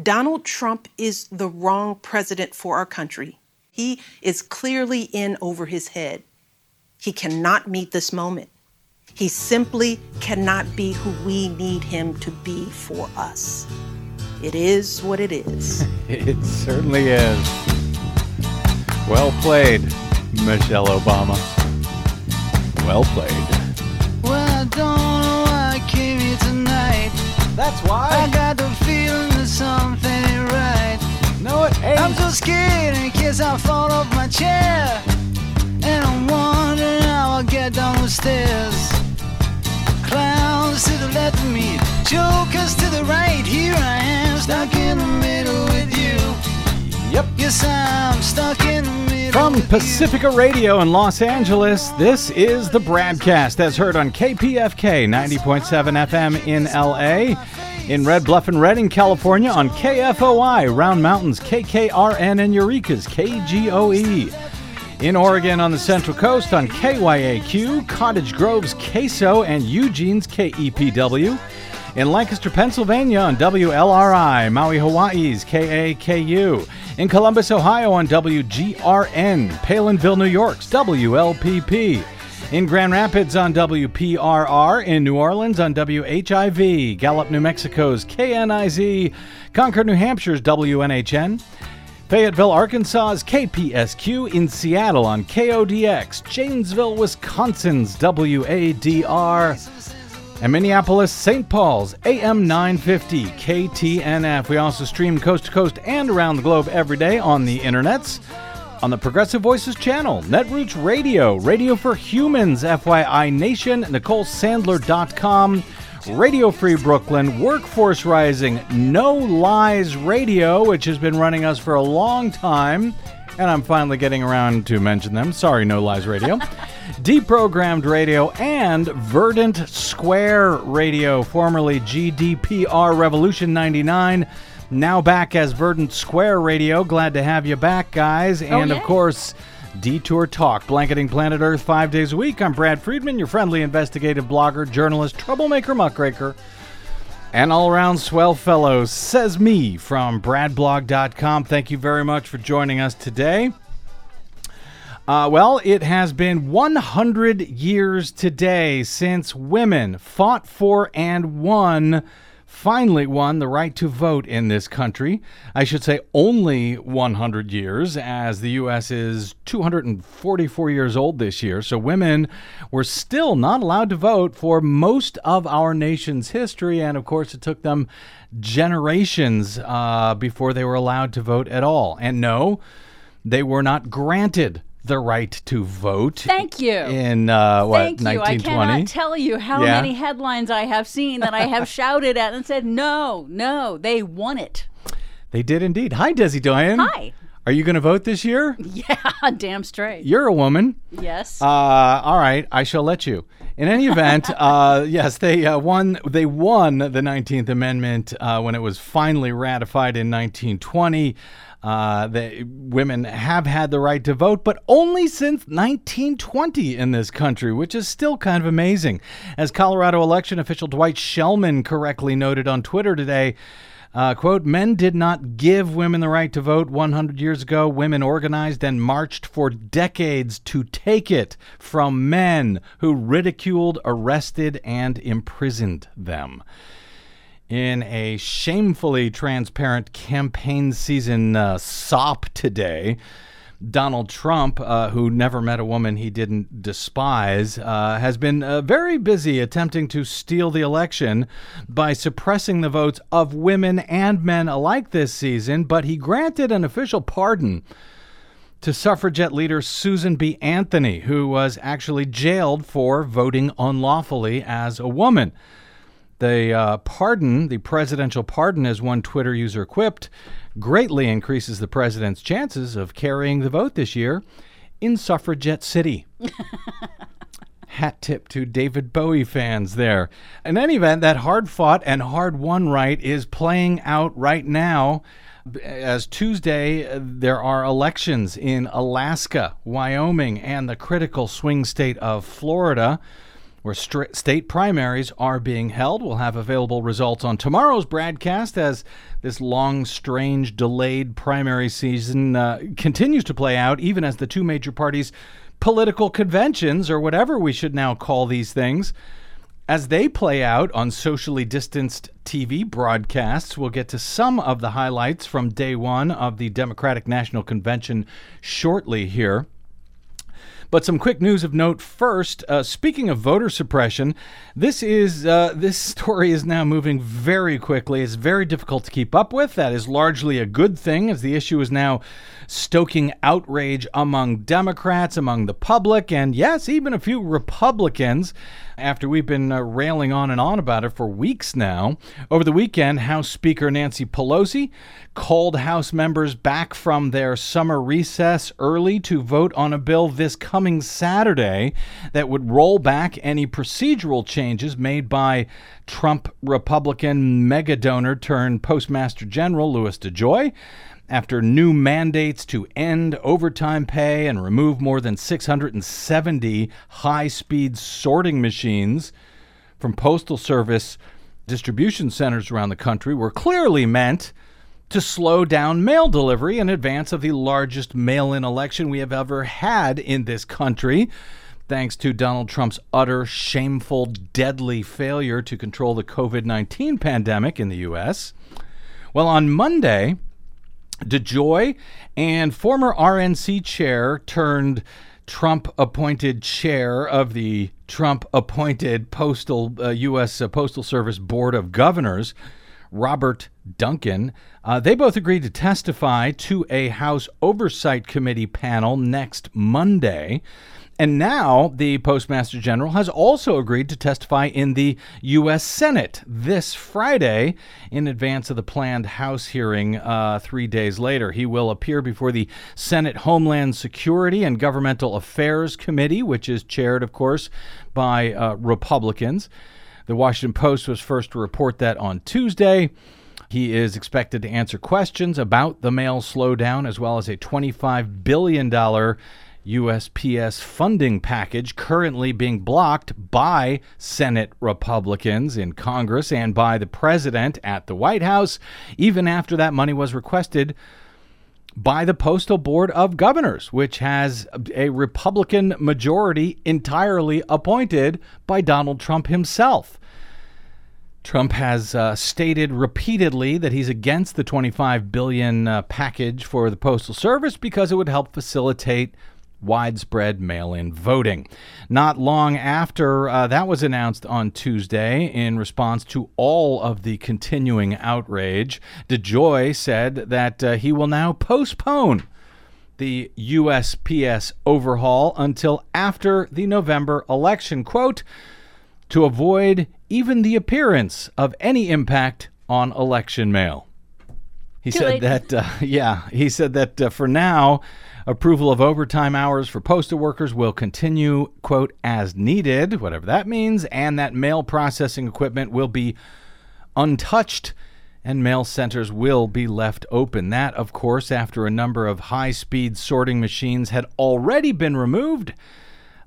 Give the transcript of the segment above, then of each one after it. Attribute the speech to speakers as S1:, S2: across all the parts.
S1: Donald Trump is the wrong president for our country. He is clearly in over his head. He cannot meet this moment. He simply cannot be who we need him to be for us. It is what it is.
S2: it certainly is. Well played, Michelle Obama. Well played.
S3: Well, I don't something right.
S2: No, it ain't.
S3: I'm so scared in case I fall off my chair. And I'm wondering how I'll get down the stairs. Clowns to the left of me, jokers to the right. Here I am, stuck in the middle with you.
S2: Yep.
S3: Yes, I'm stuck in the middle.
S2: From
S3: with
S2: Pacifica Radio in Los Angeles, this is the BradCast as heard on KPFK 90.7 FM in LA, in Red Bluff and Redding, California on KFOI, Round Mountains, KKRN, and Eureka's KGOE. In Oregon on the Central Coast on KYAQ, Cottage Grove's KSO, and Eugene's KEPW. In Lancaster, Pennsylvania on WLRI, Maui, Hawaii's KAKU. In Columbus, Ohio on WGRN, Palenville, New York's WLPP. In Grand Rapids on WPRR, in New Orleans on WHIV, Gallup, New Mexico's KNIZ, Concord, New Hampshire's WNHN. Fayetteville, Arkansas's KPSQ in Seattle on KODX, Janesville, Wisconsin's WADR, and Minneapolis, St. Paul's AM 950 KTNF. We also stream coast to coast and around the globe every day on the internets. On the Progressive Voices channel, Netroots Radio, Radio for Humans, FYI Nation, NicoleSandler.com, Radio Free Brooklyn, Workforce Rising, No Lies Radio, which has been running us for a long time, and I'm finally getting around to mention them. Sorry, No Lies Radio. Deprogrammed Radio and Verdant Square Radio, formerly GDPR Revolution 99. Now back as Verdant Square Radio. Glad to have you back, guys. And of course, Detour Talk, blanketing planet Earth five days a week. I'm Brad Friedman, your friendly investigative blogger, journalist, troublemaker, muckraker, and all around swell fellow, says me from bradblog.com. Thank you very much for joining us today. Uh, well, it has been 100 years today since women fought for and won, finally won the right to vote in this country. I should say only 100 years, as the U.S. is 244 years old this year. So women were still not allowed to vote for most of our nation's history. And of course, it took them generations uh, before they were allowed to vote at all. And no, they were not granted the right to vote.
S4: Thank you.
S2: In uh, what
S4: Thank you. I
S2: 1920?
S4: cannot tell you how
S2: Yeah.
S4: many headlines I have seen that I have shouted at and said, no, no, they won it.
S2: they did indeed. Hi, Desi Doyen.
S4: Hi.
S2: Are you going to vote this year?
S4: Yeah, damn straight.
S2: You're a woman.
S4: Yes.
S2: Uh, all right, I shall let you. In any event, uh, yes, they uh, won. They won the Nineteenth Amendment uh, when it was finally ratified in 1920. Uh, the women have had the right to vote, but only since 1920 in this country, which is still kind of amazing. As Colorado election official Dwight Shellman correctly noted on Twitter today. Uh, quote, men did not give women the right to vote 100 years ago. Women organized and marched for decades to take it from men who ridiculed, arrested, and imprisoned them. In a shamefully transparent campaign season uh, sop today, Donald Trump, uh, who never met a woman he didn't despise, uh, has been uh, very busy attempting to steal the election by suppressing the votes of women and men alike this season. But he granted an official pardon to suffragette leader Susan B. Anthony, who was actually jailed for voting unlawfully as a woman. The uh, pardon, the presidential pardon, as one Twitter user quipped, greatly increases the president's chances of carrying the vote this year in Suffragette City. Hat tip to David Bowie fans there. In any event, that hard fought and hard won right is playing out right now. As Tuesday, there are elections in Alaska, Wyoming, and the critical swing state of Florida where stri- state primaries are being held. We'll have available results on tomorrow's broadcast as this long, strange, delayed primary season uh, continues to play out, even as the two major parties' political conventions, or whatever we should now call these things, as they play out on socially distanced TV broadcasts, we'll get to some of the highlights from day one of the Democratic National Convention shortly here. But some quick news of note first. Uh, speaking of voter suppression, this is uh, this story is now moving very quickly. It's very difficult to keep up with. That is largely a good thing, as the issue is now stoking outrage among Democrats, among the public, and yes, even a few Republicans after we've been uh, railing on and on about it for weeks now. Over the weekend, House Speaker Nancy Pelosi called House members back from their summer recess early to vote on a bill this coming Saturday that would roll back any procedural changes made by Trump Republican mega donor turned Postmaster General Louis DeJoy after new mandates to end overtime pay and remove more than 670 high speed sorting machines from Postal Service distribution centers around the country were clearly meant to slow down mail delivery in advance of the largest mail in election we have ever had in this country. Thanks to Donald Trump's utter, shameful, deadly failure to control the COVID 19 pandemic in the U.S. Well, on Monday, DeJoy and former RNC chair turned Trump appointed chair of the Trump appointed postal uh, U.S. Uh, postal Service Board of Governors, Robert Duncan. Uh, they both agreed to testify to a House Oversight Committee panel next Monday. And now the Postmaster General has also agreed to testify in the U.S. Senate this Friday in advance of the planned House hearing uh, three days later. He will appear before the Senate Homeland Security and Governmental Affairs Committee, which is chaired, of course, by uh, Republicans. The Washington Post was first to report that on Tuesday. He is expected to answer questions about the mail slowdown as well as a $25 billion USPS funding package currently being blocked by Senate Republicans in Congress and by the president at the White House, even after that money was requested by the Postal Board of Governors, which has a Republican majority entirely appointed by Donald Trump himself. Trump has uh, stated repeatedly that he's against the 25 billion uh, package for the postal service because it would help facilitate widespread mail in voting. Not long after uh, that was announced on Tuesday, in response to all of the continuing outrage, DeJoy said that uh, he will now postpone the USPS overhaul until after the November election. Quote, to avoid even the appearance of any impact on election mail. He
S4: Too
S2: said
S4: late.
S2: that, uh, yeah, he said that uh, for now, approval of overtime hours for postal workers will continue, quote, as needed, whatever that means, and that mail processing equipment will be untouched and mail centers will be left open. That, of course, after a number of high speed sorting machines had already been removed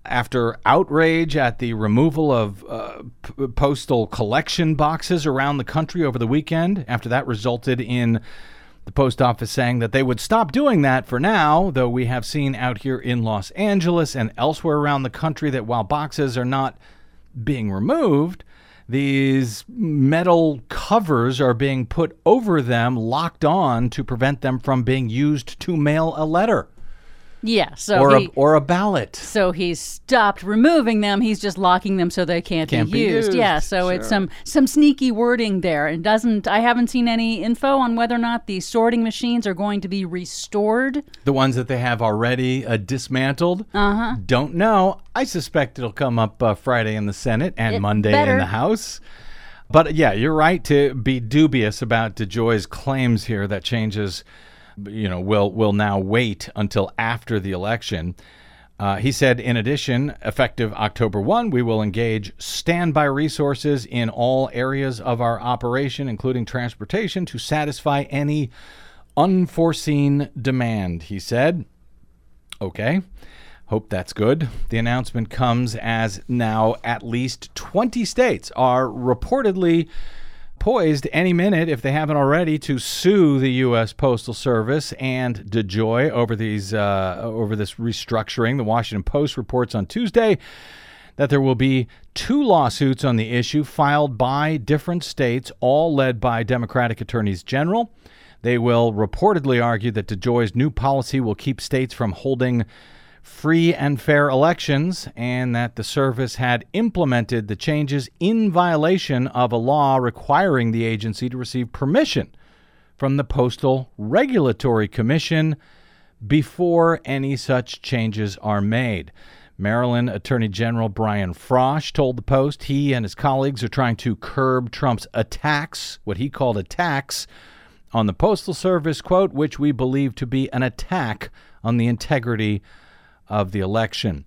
S2: after outrage at the removal of uh, p- postal collection boxes around the country over the weekend. After that resulted in the post office saying that they would stop doing that for now, though we have seen out here in Los Angeles and elsewhere around the country that while boxes are not being removed, these metal covers are being put over them, locked on to prevent them from being used to mail a letter
S4: Yeah. So
S2: or
S4: he,
S2: a, or a ballot.
S4: so he's stopped removing them. He's just locking them so they can't,
S2: Can't be
S4: used.
S2: used.
S4: Yeah. So it's some some sneaky wording there, and doesn't. I haven't seen any info on whether or not the sorting machines are going to be restored.
S2: The ones that they have already uh, dismantled. Uh-huh. Don't know. I suspect it'll come up uh, Friday in the Senate and
S4: It
S2: Monday
S4: better.
S2: in the House. But yeah, you're right to be dubious about DeJoy's claims here that changes, you know, will will now wait until after the election. Uh, he said, in addition, effective October 1, we will engage standby resources in all areas of our operation, including transportation, to satisfy any unforeseen demand, he said. Okay. Hope that's good. The announcement comes as now at least 20 states are reportedly poised any minute, if they haven't already, to sue the U.S. Postal Service and DeJoy over these uh, over this restructuring. The Washington Post reports on Tuesday that there will be two lawsuits on the issue filed by different states, all led by Democratic attorneys general. They will reportedly argue that DeJoy's new policy will keep states from holding free and fair elections, and that the service had implemented the changes in violation of a law requiring the agency to receive permission from the Postal Regulatory Commission before any such changes are made. Maryland Attorney General Brian Frosh told the Post he and his colleagues are trying to curb Trump's attacks, what he called attacks, on the Postal Service, quote, which we believe to be an attack on the integrity of the election.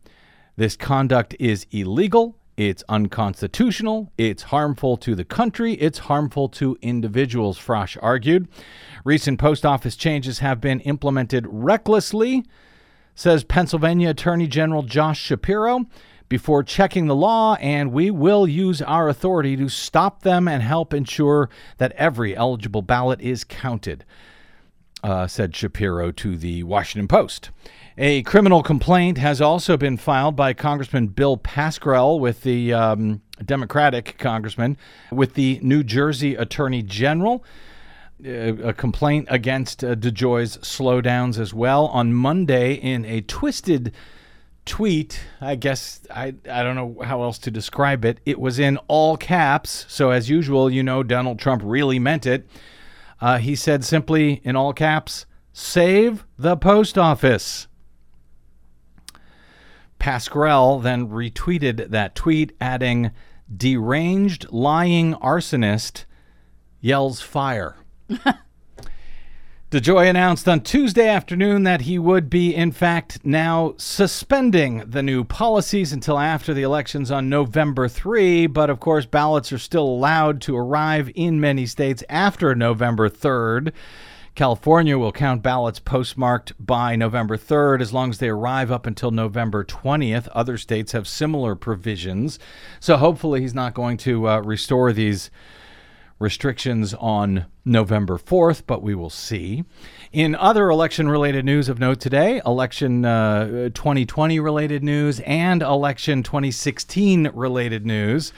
S2: This conduct is illegal, it's unconstitutional, it's harmful to the country, it's harmful to individuals, Frosh argued. Recent post office changes have been implemented recklessly, says Pennsylvania Attorney General Josh Shapiro, before checking the law, and we will use our authority to stop them and help ensure that every eligible ballot is counted, uh, said Shapiro to the Washington Post. A criminal complaint has also been filed by Congressman Bill Pascrell with the um, Democratic congressman with the New Jersey Attorney General. Uh, a complaint against uh, DeJoy's slowdowns as well. On Monday, in a twisted tweet, I guess I, I don't know how else to describe it, it was in all caps. So, as usual, you know, Donald Trump really meant it. Uh, he said simply in all caps, save the post office. Pascrell then retweeted that tweet, adding, deranged lying arsonist yells fire. DeJoy announced on Tuesday afternoon that he would be, in fact, now suspending the new policies until after the elections on November 3. But of course, ballots are still allowed to arrive in many states after November 3rd. California will count ballots postmarked by November 3rd as long as they arrive up until November 20th. Other states have similar provisions. So hopefully, he's not going to uh, restore these restrictions on November 4th, but we will see. In other election related news of note today, election uh, 2020 related news and election 2016 related news.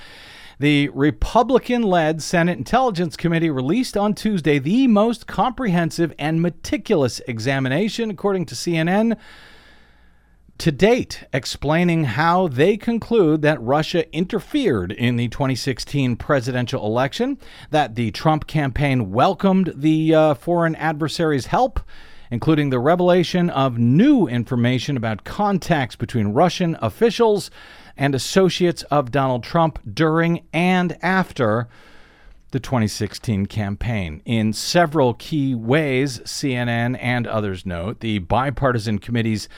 S2: The Republican led Senate Intelligence Committee released on Tuesday the most comprehensive and meticulous examination, according to CNN, to date, explaining how they conclude that Russia interfered in the 2016 presidential election, that the Trump campaign welcomed the uh, foreign adversary's help including the revelation of new information about contacts between Russian officials and associates of Donald Trump during and after the 2016 campaign. In several key ways, CNN and others note, the bipartisan committee's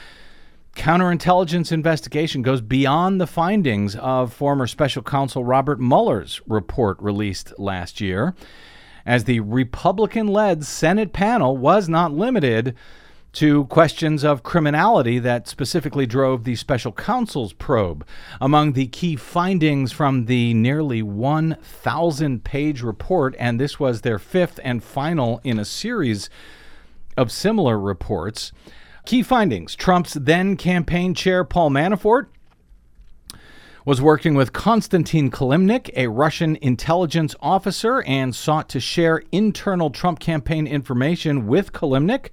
S2: counterintelligence investigation goes beyond the findings of former special counsel Robert Mueller's report released last year, as the Republican led Senate panel was not limited to questions of criminality that specifically drove the special counsel's probe. Among the key findings from the nearly 1,000 page report, and this was their fifth and final in a series of similar reports. Key findings Trump's then campaign chair, Paul Manafort, was working with Konstantin Kilimnik, a Russian intelligence officer, and sought to share internal Trump campaign information with Kilimnik.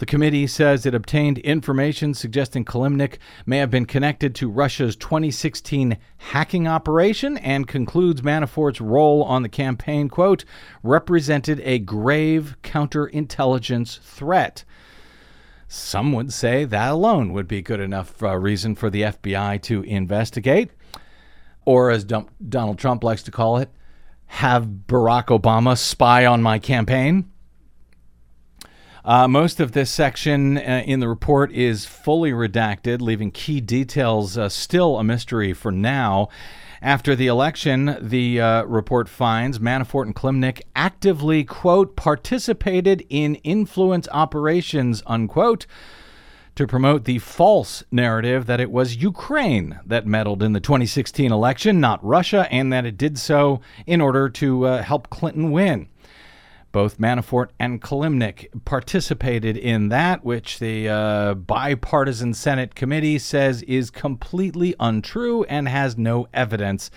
S2: The committee says it obtained information suggesting Kilimnik may have been connected to Russia's 2016 hacking operation and concludes Manafort's role on the campaign, quote, represented a grave counterintelligence threat. Some would say that alone would be good enough uh, reason for the FBI to investigate, or as Donald Trump likes to call it, have Barack Obama spy on my campaign. Uh, most of this section uh, in the report is fully redacted, leaving key details uh, still a mystery for now. After the election, the uh, report finds Manafort and Kilimnik actively, quote, participated in influence operations, unquote, to promote the false narrative that it was Ukraine that meddled in the 2016 election, not Russia, and that it did so in order to uh, help Clinton win. Both Manafort and Kilimnik participated in that, which the uh, bipartisan Senate committee says is completely untrue and has no evidence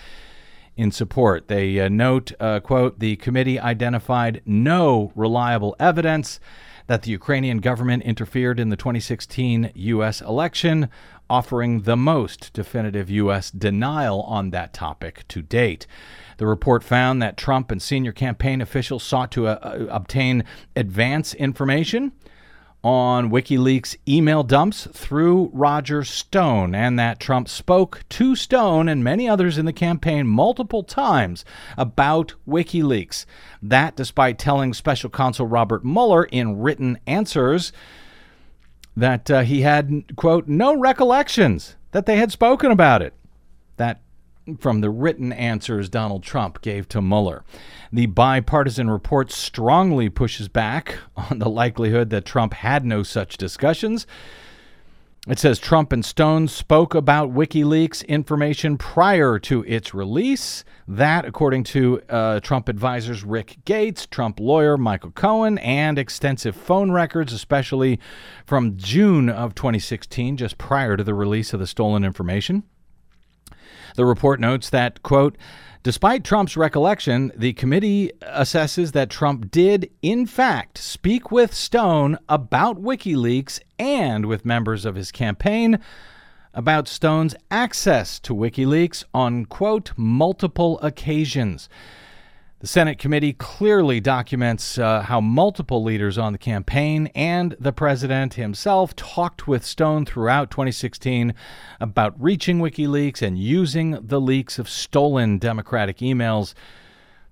S2: in support. They uh, note, uh, quote, the committee identified no reliable evidence that the Ukrainian government interfered in the 2016 U.S. election, offering the most definitive U.S. denial on that topic to date. The report found that Trump and senior campaign officials sought to uh, uh obtain advance information on WikiLeaks email dumps through Roger Stone, and that Trump spoke to Stone and many others in the campaign multiple times about WikiLeaks. That, despite telling special counsel Robert Mueller in written answers that uh, he had, quote, no recollections that they had spoken about it. That from the written answers Donald Trump gave to Mueller. The bipartisan report strongly pushes back on the likelihood that Trump had no such discussions. It says Trump and Stone spoke about WikiLeaks information prior to its release. That, according to uh, Trump advisors Rick Gates, Trump lawyer Michael Cohen, and extensive phone records, especially from June of 2016, just prior to the release of the stolen information. The report notes that, quote, Despite Trump's recollection, the committee assesses that Trump did, in fact, speak with Stone about WikiLeaks and with members of his campaign about Stone's access to WikiLeaks on, quote, multiple occasions. The Senate committee clearly documents uh, how multiple leaders on the campaign and the president himself talked with Stone throughout 2016 about reaching WikiLeaks and using the leaks of stolen Democratic emails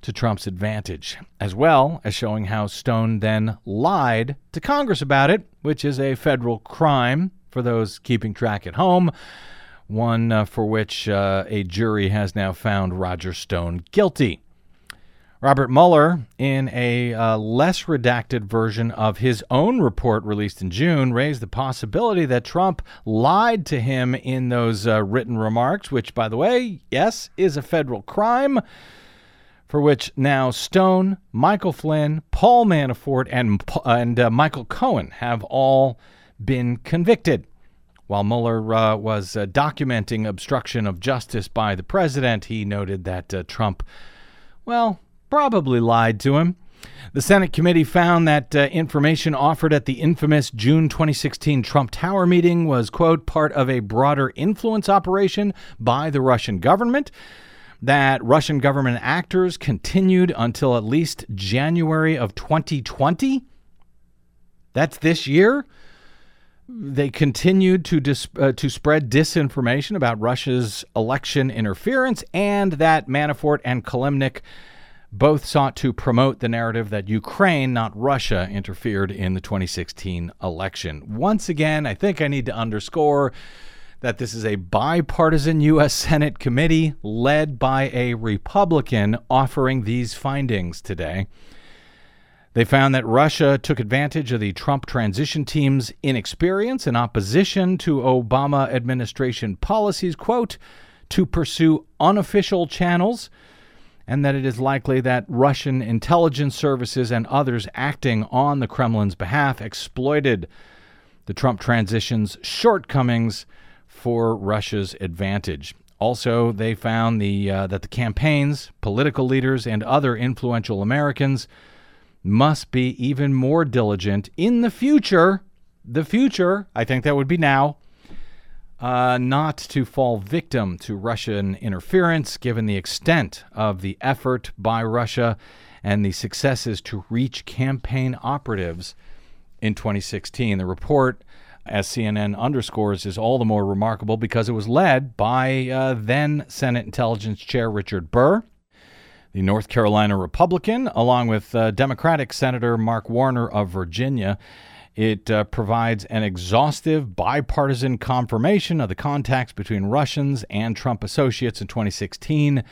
S2: to Trump's advantage, as well as showing how Stone then lied to Congress about it, which is a federal crime for those keeping track at home, one uh, for which uh, a jury has now found Roger Stone guilty. Robert Mueller, in a uh, less redacted version of his own report released in June, raised the possibility that Trump lied to him in those uh, written remarks, which, by the way, yes, is a federal crime, for which now Stone, Michael Flynn, Paul Manafort, and, and uh, Michael Cohen have all been convicted. While Mueller uh, was uh, documenting obstruction of justice by the president, he noted that uh, Trump, well, probably lied to him. The Senate committee found that uh, information offered at the infamous June 2016 Trump Tower meeting was, quote, part of a broader influence operation by the Russian government. That Russian government actors continued until at least January of 2020. That's this year. They continued to dis- uh, to spread disinformation about Russia's election interference, and that Manafort and Kilimnik both sought to promote the narrative that Ukraine, not Russia, interfered in the 2016 election. Once again, I think I need to underscore that this is a bipartisan U.S. Senate committee led by a Republican offering these findings today. They found that Russia took advantage of the Trump transition team's inexperience and opposition to Obama administration policies, quote, to pursue unofficial channels and that it is likely that Russian intelligence services and others acting on the Kremlin's behalf exploited the Trump transition's shortcomings for Russia's advantage. Also, they found the, uh, that the campaigns, political leaders, and other influential Americans must be even more diligent in the future. The future, I think that would be now, uh, not to fall victim to Russian interference, given the extent of the effort by Russia and the successes to reach campaign operatives in 2016. The report, as CNN underscores, is all the more remarkable because it was led by uh, then Senate Intelligence Chair Richard Burr. The North Carolina Republican, along with uh, Democratic Senator Mark Warner of Virginia, it uh, provides an exhaustive bipartisan confirmation of the contacts between Russians and Trump associates in 2016.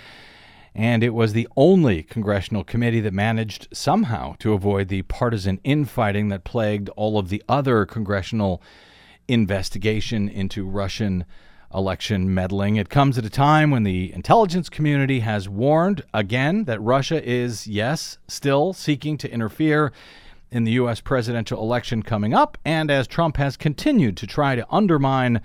S2: And it was the only congressional committee that managed somehow to avoid the partisan infighting that plagued all of the other congressional investigation into Russian election meddling. It comes at a time when the intelligence community has warned again that Russia is, yes, still seeking to interfere in the U.S. presidential election coming up, and as Trump has continued to try to undermine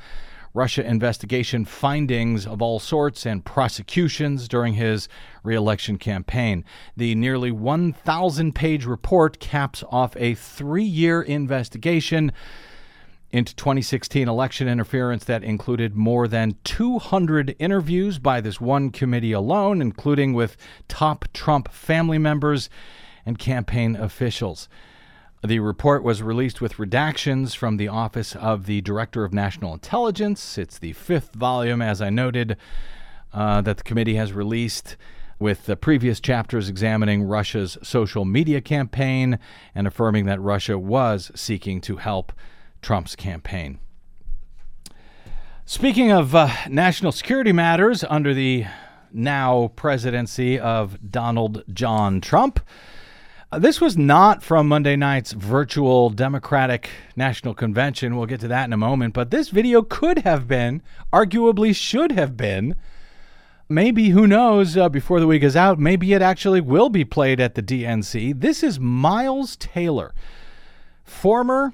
S2: Russia investigation findings of all sorts and prosecutions during his reelection campaign. The nearly 1,000 page report caps off a three year investigation into 2016 election interference that included more than 200 interviews by this one committee alone, including with top Trump family members and campaign officials. The report was released with redactions from the Office of the Director of National Intelligence. It's the fifth volume, as I noted, uh, that the committee has released, with the previous chapters examining Russia's social media campaign and affirming that Russia was seeking to help Trump's campaign. Speaking of uh, national security matters under the now presidency of Donald John Trump, this was not from Monday night's virtual Democratic National Convention. We'll get to that in a moment. But this video could have been, arguably should have been, maybe, who knows, uh, before the week is out, maybe it actually will be played at the DNC. This is Miles Taylor, former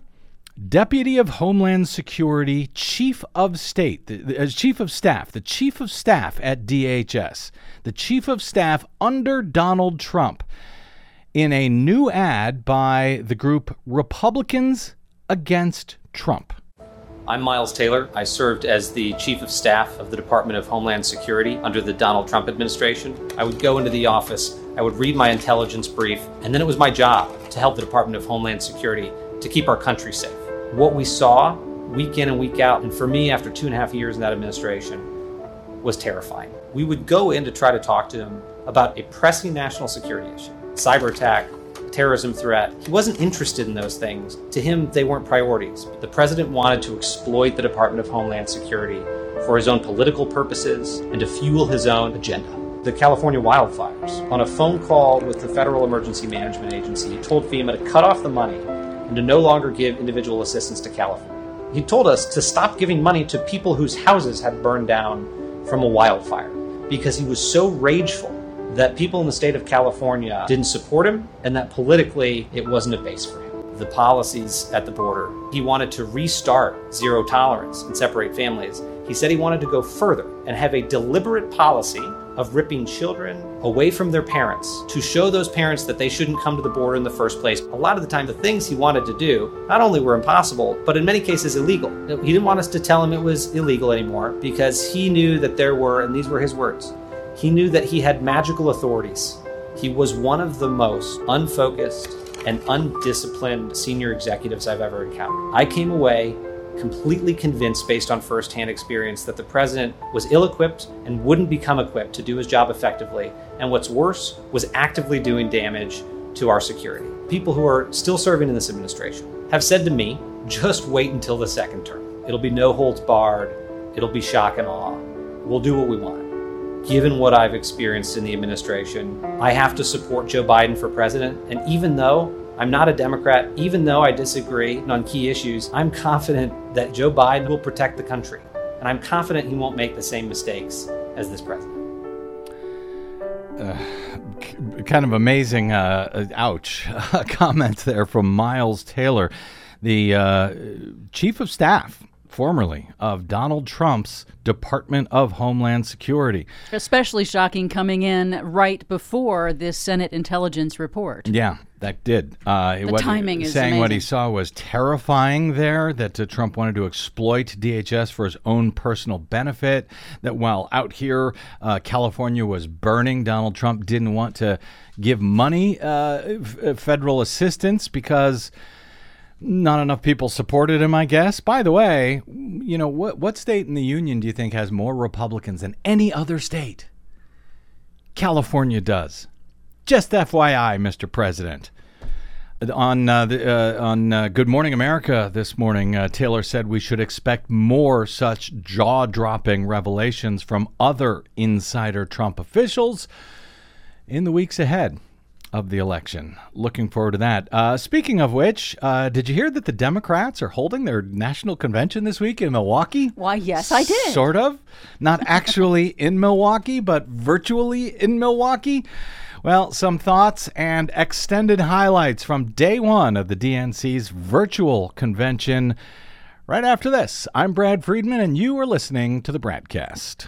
S2: Deputy of Homeland Security, Chief of State, the, the, uh, Chief of Staff, the Chief of Staff at DHS, the Chief of Staff under Donald Trump in a new ad by the group Republicans Against Trump.
S5: I'm Miles Taylor. I served as the Chief of Staff of the Department of Homeland Security under the Donald Trump administration. I would go into the office, I would read my intelligence brief, and then it was my job to help the Department of Homeland Security to keep our country safe. What we saw week in and week out, and for me, after two and a half years in that administration, was terrifying. We would go in to try to talk to him about a pressing national security issue cyber attack, terrorism threat. He wasn't interested in those things. To him, they weren't priorities. But The president wanted to exploit the Department of Homeland Security for his own political purposes and to fuel his own agenda. The California wildfires. On a phone call with the Federal Emergency Management Agency, he told FEMA to cut off the money and to no longer give individual assistance to California. He told us to stop giving money to people whose houses had burned down from a wildfire because he was so rageful that people in the state of California didn't support him and that politically it wasn't a base for him. The policies at the border, he wanted to restart zero tolerance and separate families. He said he wanted to go further and have a deliberate policy of ripping children away from their parents to show those parents that they shouldn't come to the border in the first place. A lot of the time, the things he wanted to do not only were impossible, but in many cases illegal. He didn't want us to tell him it was illegal anymore because he knew that there were, and these were his words, he knew that he had magical authorities. He was one of the most unfocused and undisciplined senior executives I've ever encountered. I came away completely convinced, based on firsthand experience, that the president was ill equipped and wouldn't become equipped to do his job effectively. And what's worse, was actively doing damage to our security. People who are still serving in this administration have said to me just wait until the second term. It'll be no holds barred, it'll be shock and awe. We'll do what we want given what I've experienced in the administration, I have to support Joe Biden for president. And even though I'm not a Democrat, even though I disagree on key issues, I'm confident that Joe Biden will protect the country. And I'm confident he won't make the same mistakes as this president.
S2: Uh, kind of amazing, uh, ouch, comments there from Miles Taylor, the uh, chief of staff formerly of Donald Trump's Department of Homeland Security.
S4: Especially shocking coming in right before this Senate intelligence report.
S2: Yeah, that did.
S4: Uh, the what, timing is
S2: saying
S4: amazing.
S2: what he saw was terrifying. There, that uh, Trump wanted to exploit DHS for his own personal benefit. That while out here, uh, California was burning, Donald Trump didn't want to give money, uh, f- federal assistance because not enough people supported him, I guess. By the way, you know, what, what state in the union do you think has more Republicans than any other state? California does. Just FYI, Mr. President. On uh, the, uh, on uh, Good Morning America this morning, uh, Taylor said we should expect more such jaw-dropping revelations from other insider Trump officials in the weeks ahead. Of the election. Looking forward to that. Uh, speaking of which, uh, did you hear that the Democrats are holding their national convention this week in Milwaukee?
S4: Why, yes, I did.
S2: Sort of. Not actually in Milwaukee, but virtually in Milwaukee. Well, some thoughts and extended highlights from day one of the DNC's virtual convention. Right after this, I'm Brad Friedman, and you are listening to the BradCast.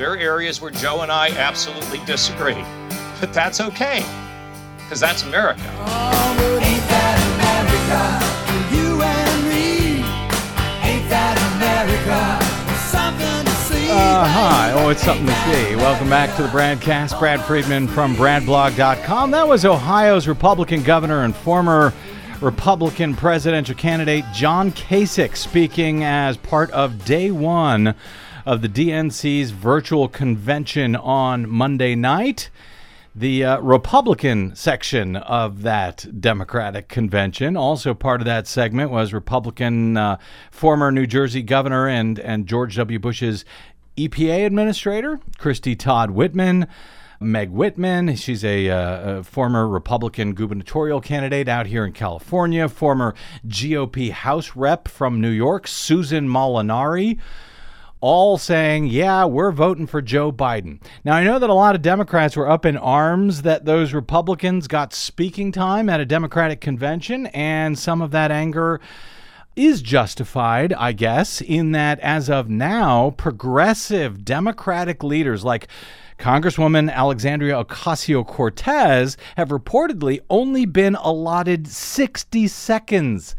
S6: there are areas where Joe and I absolutely disagree, but that's okay, because that's America.
S3: Oh, but ain't that America? You and me. Ain't that America? Something to see.
S2: Uh, hi. Oh, it's something to see. Welcome back to the BradCast. Brad Friedman from BradBlog.com. That was Ohio's Republican governor and former Republican presidential candidate John Kasich speaking as part of day one of the DNC's virtual convention on Monday night. The uh, Republican section of that Democratic convention, also part of that segment, was Republican uh, former New Jersey governor and, and George W. Bush's EPA administrator, Christy Todd Whitman. Meg Whitman, she's a, uh, a former Republican gubernatorial candidate out here in California, former GOP House rep from New York, Susan Molinari all saying, yeah, we're voting for Joe Biden. Now, I know that a lot of Democrats were up in arms that those Republicans got speaking time at a Democratic convention, and some of that anger is justified, I guess, in that as of now, progressive Democratic leaders like Congresswoman Alexandria Ocasio Cortez have reportedly only been allotted 60 seconds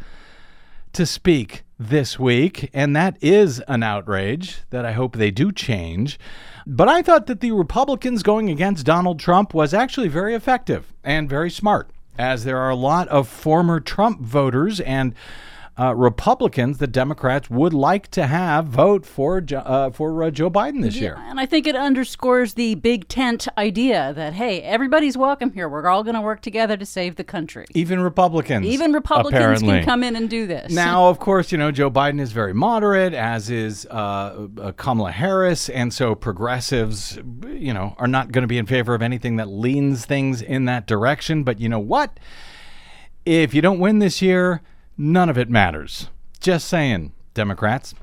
S2: to speak this week, and that is an outrage that I hope they do change. But I thought that the Republicans going against Donald Trump was actually very effective and very smart, as there are a lot of former Trump voters and uh, Republicans that Democrats would like to have vote for uh, for uh, Joe Biden this year.
S4: And I think it underscores the big tent idea that hey, everybody's welcome here. We're all going to work together to save the country.
S2: Even Republicans.
S4: Even Republicans
S2: apparently.
S4: can come in and do this.
S2: Now, of course, you know Joe Biden is very moderate, as is uh, uh, Kamala Harris, and so progressives, you know, are not going to be in favor of anything that leans things in that direction. But you know what? If you don't win this year None of it matters. Just saying, Democrats.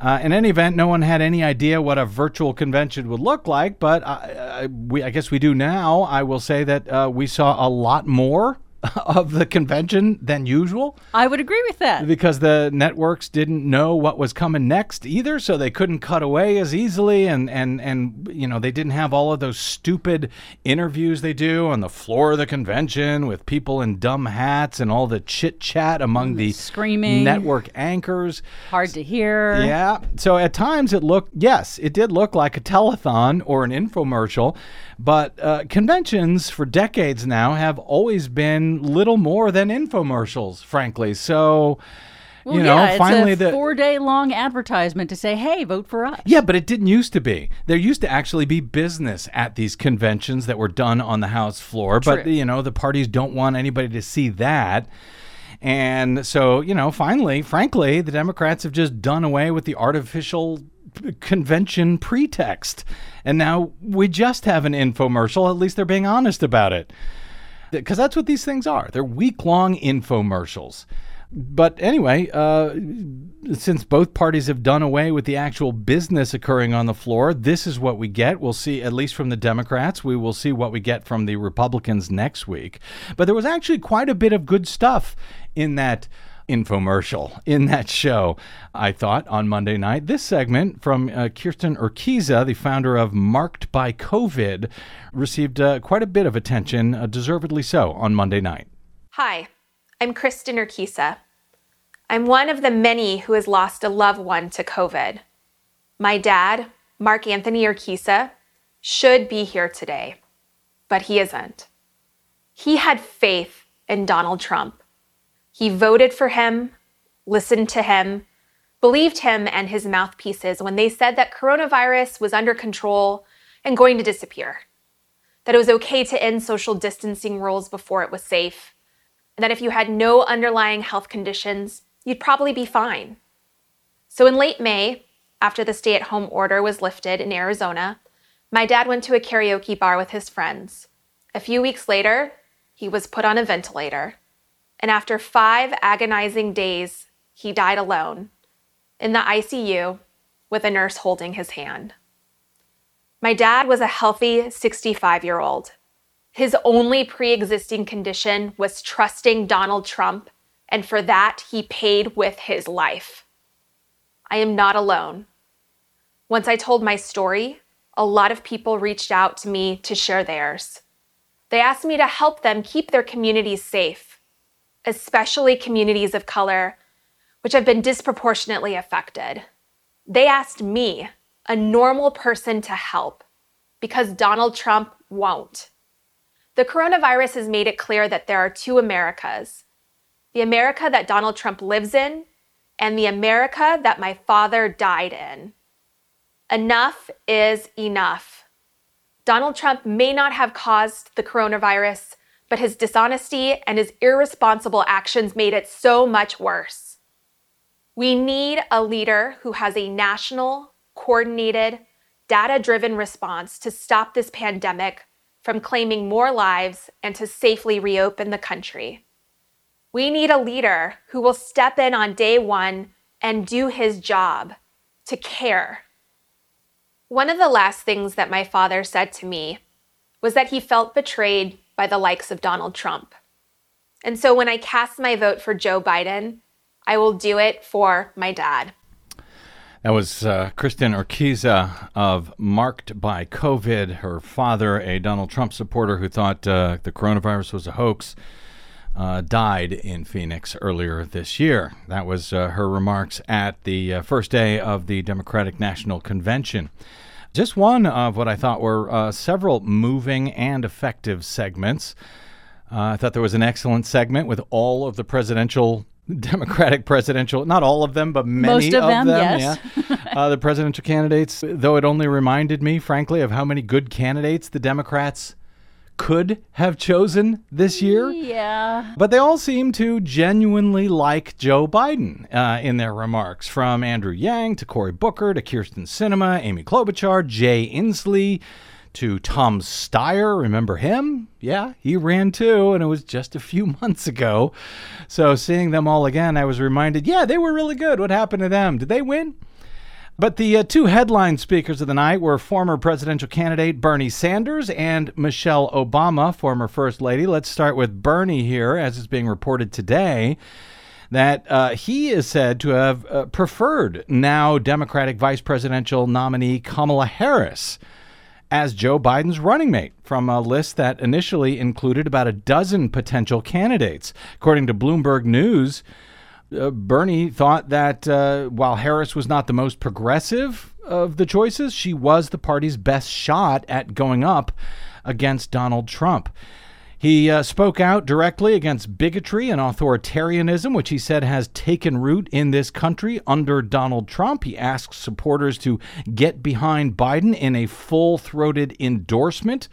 S2: Uh, in any event, no one had any idea what a virtual convention would look like, but I, I, we, I guess we do now. I will say that uh, we saw a lot more of the convention than usual.
S4: I would agree with that.
S2: Because the networks didn't know what was coming next either, so they couldn't cut away as easily and and and you know, they didn't have all of those stupid interviews they do on the floor of the convention with people in dumb hats and all the chit-chat among mm, the
S4: screaming
S2: network anchors.
S4: Hard to hear.
S2: Yeah. So at times it looked yes, it did look like a telethon or an infomercial, but uh, conventions for decades now have always been little more than infomercials, frankly. So,
S4: Well,
S2: you know,
S4: yeah,
S2: finally
S4: it's a
S2: the
S4: four-day-long advertisement to say, "Hey, vote for us."
S2: yeah, but it didn't used to be. There used to actually be business at these conventions that were done on the House floor, but you know, the parties don't want anybody to see that. And so, you know, finally, frankly, the Democrats have just done away with the artificial convention pretext. And now we just have an infomercial. At least they're being honest about it. Because that's what these things are. They're week long infomercials. But anyway, uh, since both parties have done away with the actual business occurring on the floor, this is what we get. We'll see, at least from the Democrats, we will see what we get from the Republicans next week. But there was actually quite a bit of good stuff in that infomercial, in that show, I thought, on Monday night. This segment from uh, Kirsten Urquiza, the founder of Marked by COVID, received uh, quite a bit of attention, uh, deservedly so, on Monday night.
S7: Hi, I'm Kristen Urquiza. I'm one of the many who has lost a loved one to COVID. My dad, Mark Anthony Urquiza, should be here today, but he isn't. He had faith in Donald Trump. He voted for him, listened to him, believed him and his mouthpieces when they said that coronavirus was under control and going to disappear, that it was okay to end social distancing rules before it was safe, and that if you had no underlying health conditions, you'd probably be fine. So in late May, after the stay at home order was lifted in Arizona, my dad went to a karaoke bar with his friends. A few weeks later, he was put on a ventilator. And after five agonizing days, he died alone in the ICU with a nurse holding his hand. My dad was a healthy 65 year old. His only pre existing condition was trusting Donald Trump, and for that, he paid with his life. I am not alone. Once I told my story, a lot of people reached out to me to share theirs. They asked me to help them keep their communities safe, especially communities of color, which have been disproportionately affected. They asked me, a normal person, to help because Donald Trump won't. The coronavirus has made it clear that there are two Americas the America that Donald Trump lives in and the America that my father died in. Enough is enough. Donald Trump may not have caused the coronavirus, but his dishonesty and his irresponsible actions made it so much worse. We need a leader who has a national, coordinated, data driven response to stop this pandemic from claiming more lives and to safely reopen the country. We need a leader who will step in on day one and do his job to care. One of the last things that my father said to me was that he felt betrayed by the likes of Donald Trump. And so when I cast my vote for Joe Biden, I will do it for my dad.
S2: That was uh, Kristin Urquiza of Marked by COVID, her father, a Donald Trump supporter who thought uh, the coronavirus was a hoax uh, died in Phoenix earlier this year. That was uh, her remarks at the uh, first day of the Democratic National Convention. Just one of what I thought were uh, several moving and effective segments. Uh, I thought there was an excellent segment with all of the presidential Democratic presidential, not all of them, but many
S4: Most of, them,
S2: them
S4: yes.
S2: yeah. uh, the presidential candidates, though it only reminded me, frankly, of how many good candidates the Democrats could have chosen this year.
S4: Yeah.
S2: But they all seem to genuinely like Joe Biden uh, in their remarks, from Andrew Yang to Cory Booker to Kyrsten Sinema, Amy Klobuchar, Jay Inslee to Tom Steyer. Remember him? Yeah, he ran too, and it was just a few months ago. So seeing them all again, I was reminded, yeah, they were really good. What happened to them? Did they win? But the uh, two headline speakers of the night were former presidential candidate Bernie Sanders and Michelle Obama, former First Lady. Let's start with Bernie here, as is being reported today that uh, he is said to have uh, preferred now Democratic vice presidential nominee Kamala Harris as Joe Biden's running mate from a list that initially included about a dozen potential candidates. According to Bloomberg News, uh, Bernie thought that uh, while Harris was not the most progressive of the choices, she was the party's best shot at going up against Donald Trump. He uh, spoke out directly against bigotry and authoritarianism, which he said has taken root in this country under Donald Trump. He asked supporters to get behind Biden in a full throated endorsement,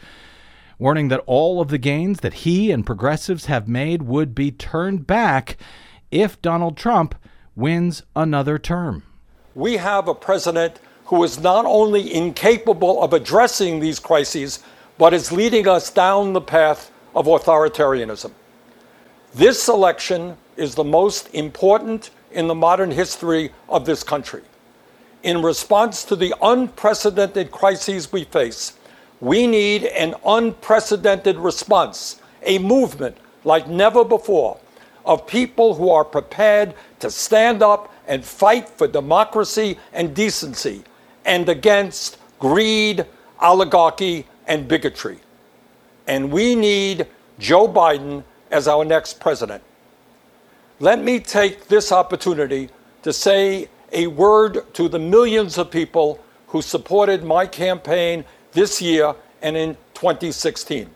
S2: warning that all of the gains that he and progressives have made would be turned back if Donald Trump wins another term.
S8: We have a president who is not only incapable of addressing these crises, but is leading us down the path of authoritarianism. This election is the most important in the modern history of this country. In response to the unprecedented crises we face, we need an unprecedented response, a movement like never before of people who are prepared to stand up and fight for democracy and decency and against greed, oligarchy, and bigotry. And we need Joe Biden as our next president. Let me take this opportunity to say a word to the millions of people who supported my campaign this year and in 2016.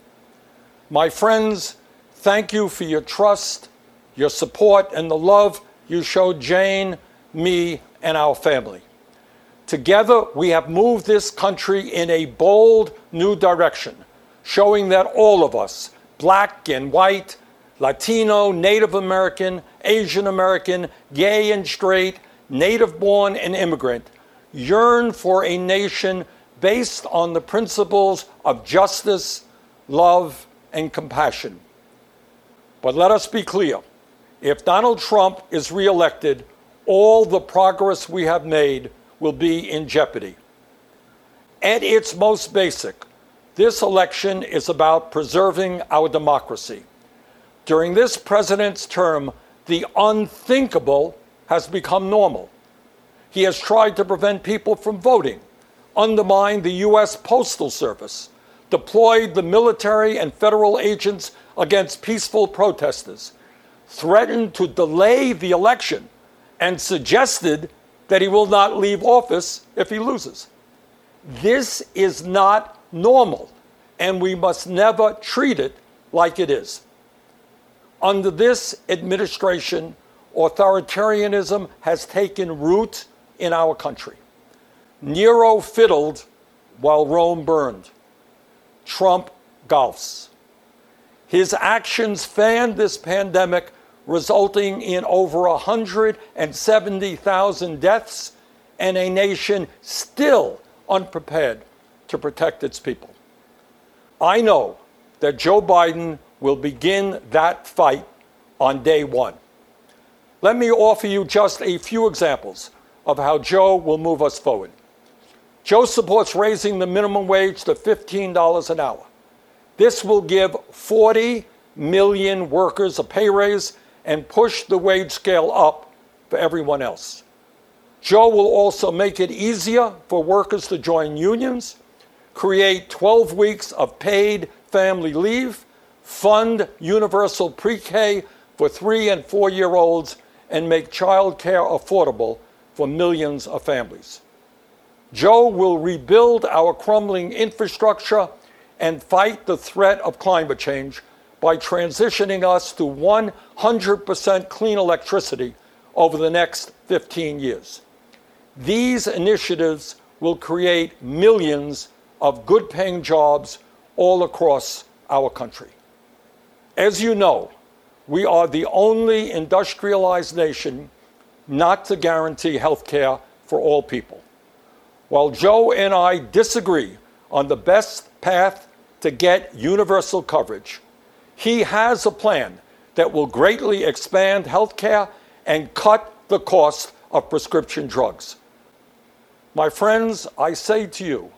S8: My friends, thank you for your trust, your support, and the love you showed Jane, me, and our family. Together, we have moved this country in a bold new direction, showing that all of us, black and white, Latino, Native American, Asian American, gay and straight, native born and immigrant, yearn for a nation based on the principles of justice, love, and compassion. But let us be clear if Donald Trump is reelected, all the progress we have made will be in jeopardy. At its most basic, this election is about preserving our democracy. During this president's term, the unthinkable has become normal. He has tried to prevent people from voting, undermined the U.S. Postal Service, deployed the military and federal agents against peaceful protesters, threatened to delay the election, and suggested that he will not leave office if he loses. This is not normal, and we must never treat it like it is. Under this administration, authoritarianism has taken root in our country. Nero fiddled while Rome burned. Trump golfs. His actions fanned this pandemic resulting in over 170,000 deaths and a nation still unprepared to protect its people. I know that Joe Biden will begin that fight on day one. Let me offer you just a few examples of how Joe will move us forward. Joe supports raising the minimum wage to $15 an hour. This will give 40 million workers a pay raise and push the wage scale up for everyone else. Joe will also make it easier for workers to join unions, create 12 weeks of paid family leave, fund universal pre K for three and four year olds, and make child care affordable for millions of families. Joe will rebuild our crumbling infrastructure and fight the threat of climate change by transitioning us to 100% clean electricity over the next 15 years. These initiatives will create millions of good paying jobs all across our country. As you know, we are the only industrialized nation not to guarantee health care for all people. While Joe and I disagree on the best path to get universal coverage, he has a plan that will greatly expand health care and cut the cost of prescription drugs. My friends, I say to you,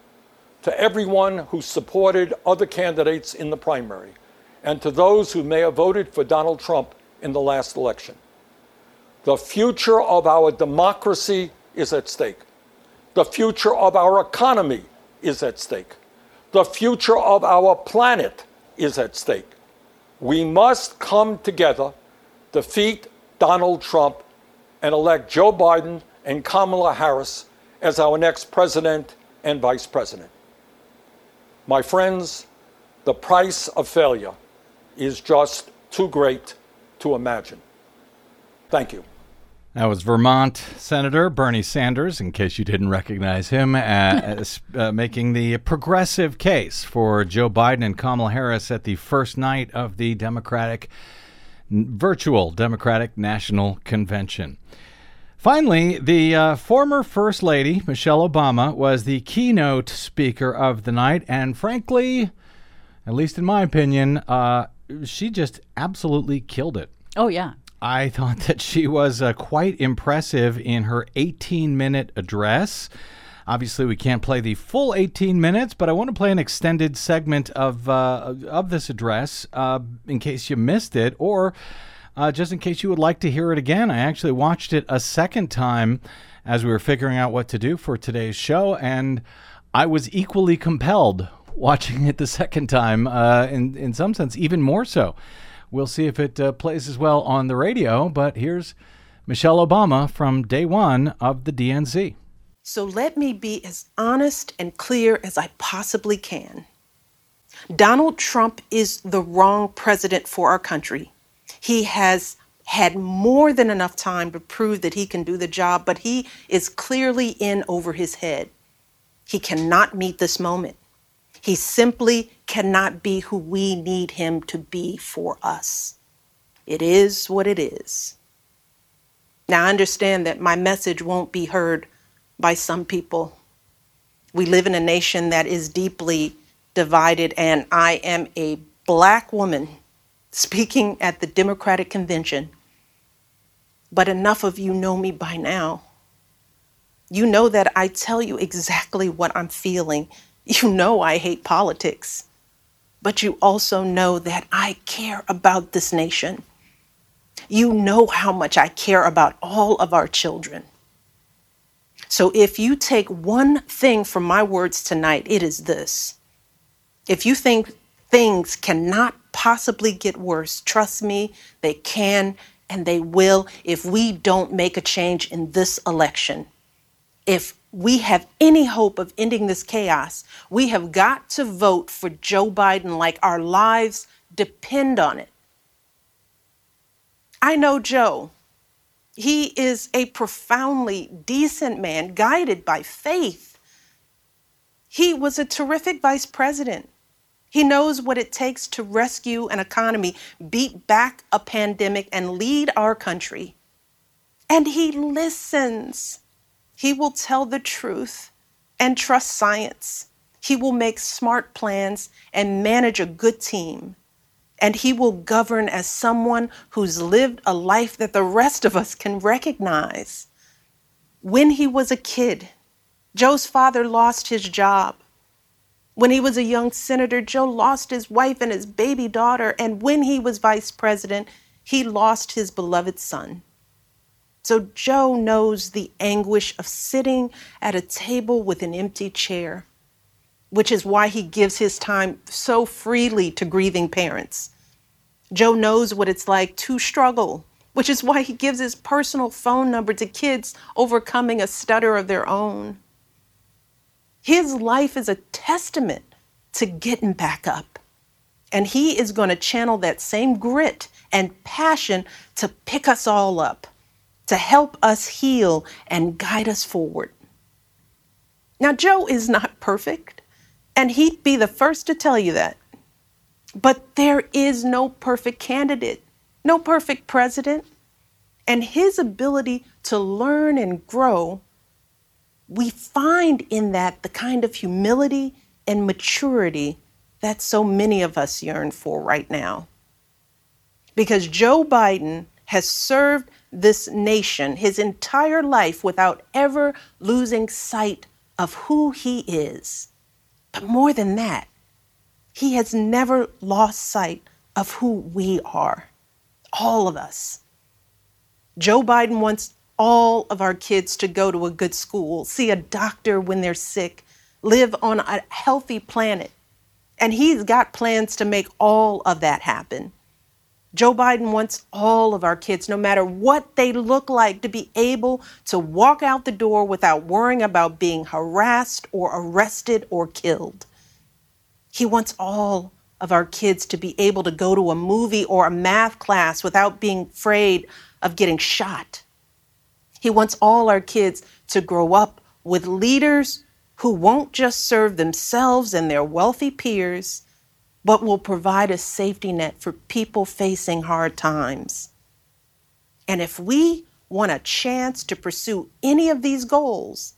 S8: to everyone who supported other candidates in the primary, and to those who may have voted for Donald Trump in the last election, the future of our democracy is at stake. The future of our economy is at stake. The future of our planet is at stake. We must come together, defeat Donald Trump, and elect Joe Biden and Kamala Harris as our next president and vice president. My friends, the price of failure is just too great to imagine. Thank you.
S2: That was Vermont Senator Bernie Sanders, in case you didn't recognize him, as, uh, making the progressive case for Joe Biden and Kamala Harris at the first night of the Democratic, virtual Democratic National Convention. Finally, the uh, former First Lady, Michelle Obama, was the keynote speaker of the night, and frankly, at least in my opinion, uh, she just absolutely killed it.
S4: Oh, yeah.
S2: I thought that she was uh, quite impressive in her 18 minute address. Obviously, we can't play the full 18 minutes, but I want to play an extended segment of uh, of this address uh, in case you missed it, or uh, just in case you would like to hear it again. I actually watched it a second time as we were figuring out what to do for today's show, and I was equally compelled watching it the second time. Uh, in in some sense, even more so. We'll see if it uh, plays as well on the radio, but here's Michelle Obama from day one of the DNC.
S1: So let me be as honest and clear as I possibly can. Donald Trump is the wrong president for our country. He has had more than enough time to prove that he can do the job, but he is clearly in over his head. He cannot meet this moment. He simply cannot be who we need him to be for us. It is what it is. Now, I understand that my message won't be heard by some people. We live in a nation that is deeply divided, and I am a black woman speaking at the Democratic Convention. But enough of you know me by now. You know that I tell you exactly what I'm feeling. You know I hate politics. But you also know that I care about this nation. You know how much I care about all of our children. So if you take one thing from my words tonight, it is this. If you think things cannot possibly get worse, trust me, they can and they will if we don't make a change in this election. If we have any hope of ending this chaos, we have got to vote for Joe Biden like our lives depend on it. I know Joe. He is a profoundly decent man, guided by faith. He was a terrific vice president. He knows what it takes to rescue an economy, beat back a pandemic, and lead our country. And he listens. He will tell the truth and trust science. He will make smart plans and manage a good team. And he will govern as someone who's lived a life that the rest of us can recognize. When he was a kid, Joe's father lost his job. When he was a young senator, Joe lost his wife and his baby daughter. And when he was vice president, he lost his beloved son. So Joe knows the anguish of sitting at a table with an empty chair, which is why he gives his time so freely to grieving parents. Joe knows what it's like to struggle, which is why he gives his personal phone number to kids overcoming a stutter of their own. His life is a testament to getting back up. And he is going to channel that same grit and passion to pick us all up, to help us heal and guide us forward. Now, Joe is not perfect, and he'd be the first to tell you that. But there is no perfect candidate, no perfect president. And his ability to learn and grow we find in that the kind of humility and maturity that so many of us yearn for right now. Because Joe Biden has served this nation his entire life without ever losing sight of who he is. But more than that, he has never lost sight of who we are, all of us. Joe Biden wants all of our kids to go to a good school, see a doctor when they're sick, live on a healthy planet. And he's got plans to make all of that happen. Joe Biden wants all of our kids, no matter what they look like, to be able to walk out the door without worrying about being harassed or arrested or killed. He wants all of our kids to be able to go to a movie or a math class without being afraid of getting shot. He wants all our kids to grow up with leaders who won't just serve themselves and their wealthy peers, but will provide a safety net for people facing hard times. And if we want a chance to pursue any of these goals,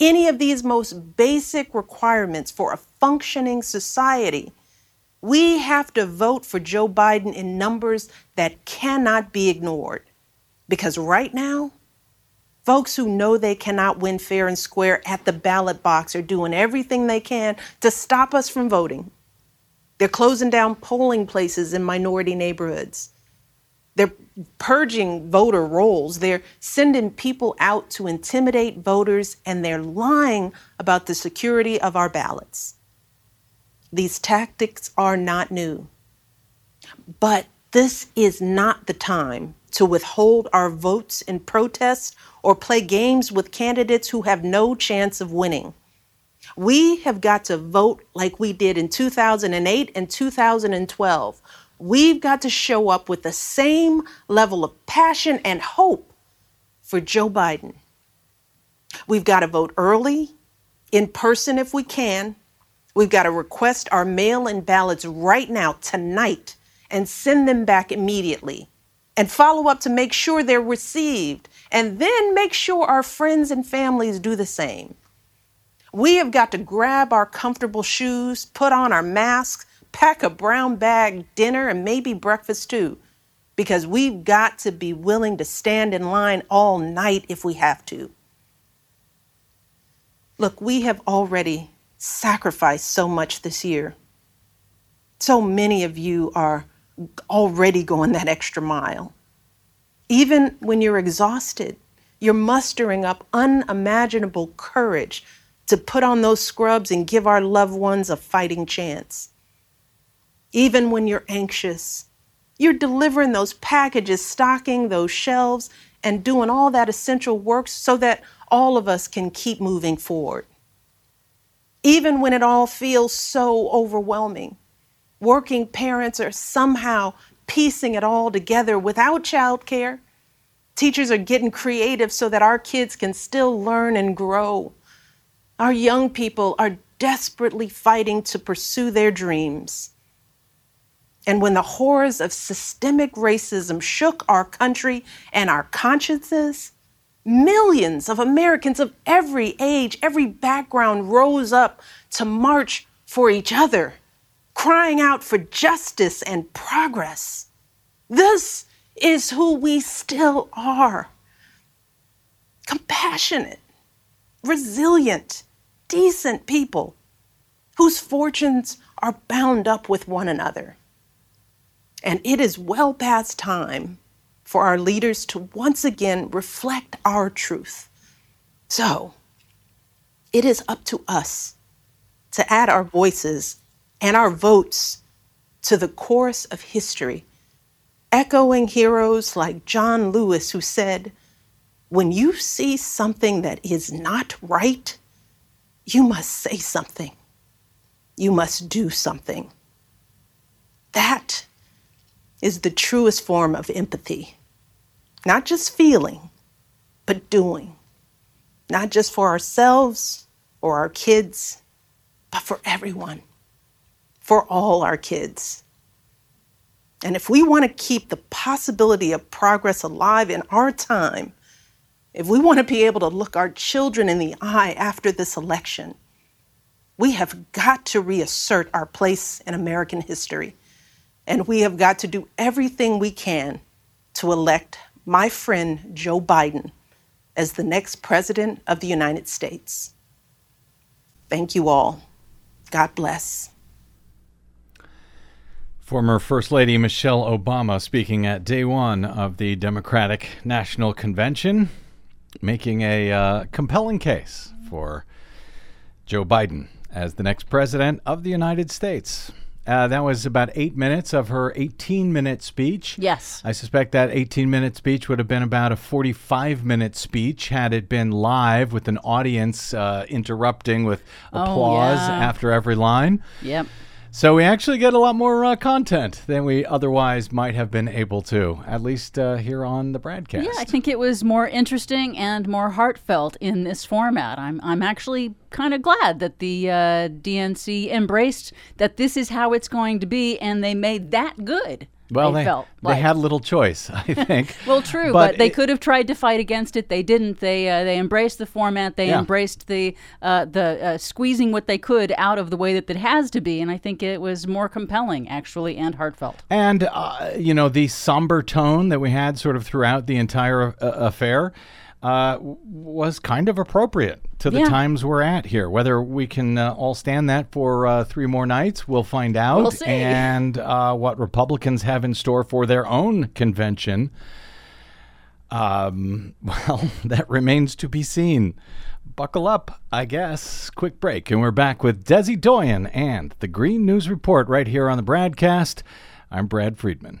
S1: any of these most basic requirements for a functioning society, we have to vote for Joe Biden in numbers that cannot be ignored. Because right now, folks who know they cannot win fair and square at the ballot box are doing everything they can to stop us from voting. They're closing down polling places in minority neighborhoods. They're purging voter rolls. They're sending people out to intimidate voters, and they're lying about the security of our ballots. These tactics are not new. But This is not the time to withhold our votes in protest or play games with candidates who have no chance of winning. We have got to vote like we did in 2008 and 2012. We've got to show up with the same level of passion and hope for Joe Biden. We've got to vote early, in person if we can. We've got to request our mail in ballots right now, tonight, and send them back immediately. And follow up to make sure they're received. And then make sure our friends and families do the same. We have got to grab our comfortable shoes, put on our masks, pack a brown bag dinner, and maybe breakfast too, because we've got to be willing to stand in line all night if we have to. Look, we have already sacrificed so much this year. So many of you are already going that extra mile. Even when you're exhausted, you're mustering up unimaginable courage to put on those scrubs and give our loved ones a fighting chance. Even when you're anxious, you're delivering those packages, stocking those shelves, and doing all that essential work so that all of us can keep moving forward. Even when it all feels so overwhelming, working parents are somehow piecing it all together without childcare. Teachers are getting creative so that our kids can still learn and grow. Our young people are desperately fighting to pursue their dreams. And when the horrors of systemic racism shook our country and our consciences, millions of Americans of every age, every background rose up to march for each other, crying out for justice and progress. This is who we still are compassionate, resilient, decent people whose fortunes are bound up with one another. And it is well past time for our leaders to once again reflect our truth. So, it is up to us to add our voices and our votes to the chorus of history, echoing heroes like John Lewis, who said, When you see something that is not right, you must say something. You must do something. That is the truest form of empathy. Not just feeling, but doing. Not just for ourselves or our kids, but for everyone, for all our kids. And if we want to keep the possibility of progress alive in our time, if we want to be able to look our children in the eye after this election, we have got to reassert our place in American history. And we have got to do everything we can to elect my friend Joe Biden as the next President of the United States. Thank you all. God bless.
S2: Former First Lady Michelle Obama speaking at day one of the Democratic National Convention, making a uh, compelling case for Joe Biden as the next President of the United States. Uh, that was about eight minutes of her 18 minute speech.
S4: Yes.
S2: I suspect that 18 minute speech would have been about a 45 minute speech had it been live with an audience uh, interrupting with
S4: Oh,
S2: applause
S4: yeah.
S2: after every line.
S4: Yep.
S2: So we actually get a lot more uh, content than we otherwise might have been able to, at least uh, here on the BradCast.
S4: Yeah, I think it was more interesting and more heartfelt in this format. I'm I'm actually kind of glad that the uh, DNC embraced that this is how it's going to be, and they made that good.
S2: Well,
S4: they,
S2: they,
S4: felt
S2: they had little choice, I think.
S4: Well, true, but, they
S2: it-
S4: could have tried to fight against it. They didn't. They uh, they embraced the format. They
S2: Yeah.
S4: embraced the uh, the uh, squeezing what they could out of the way that it has to be, and I think it was more compelling, actually, and heartfelt.
S2: And, uh, you know, the somber tone that we had sort of throughout the entire uh, affair uh, was kind of appropriate to the
S4: Yeah.
S2: times we're at here. Whether we can uh, all stand that for uh, three more nights, we'll find out.
S4: We'll see.
S2: And uh, what Republicans have in store for their own convention. Um, well, that remains to be seen. Buckle up, I guess. Quick break, and we're back with Desi Doyen and the Green News Report right here on the BradCast. I'm Brad Friedman.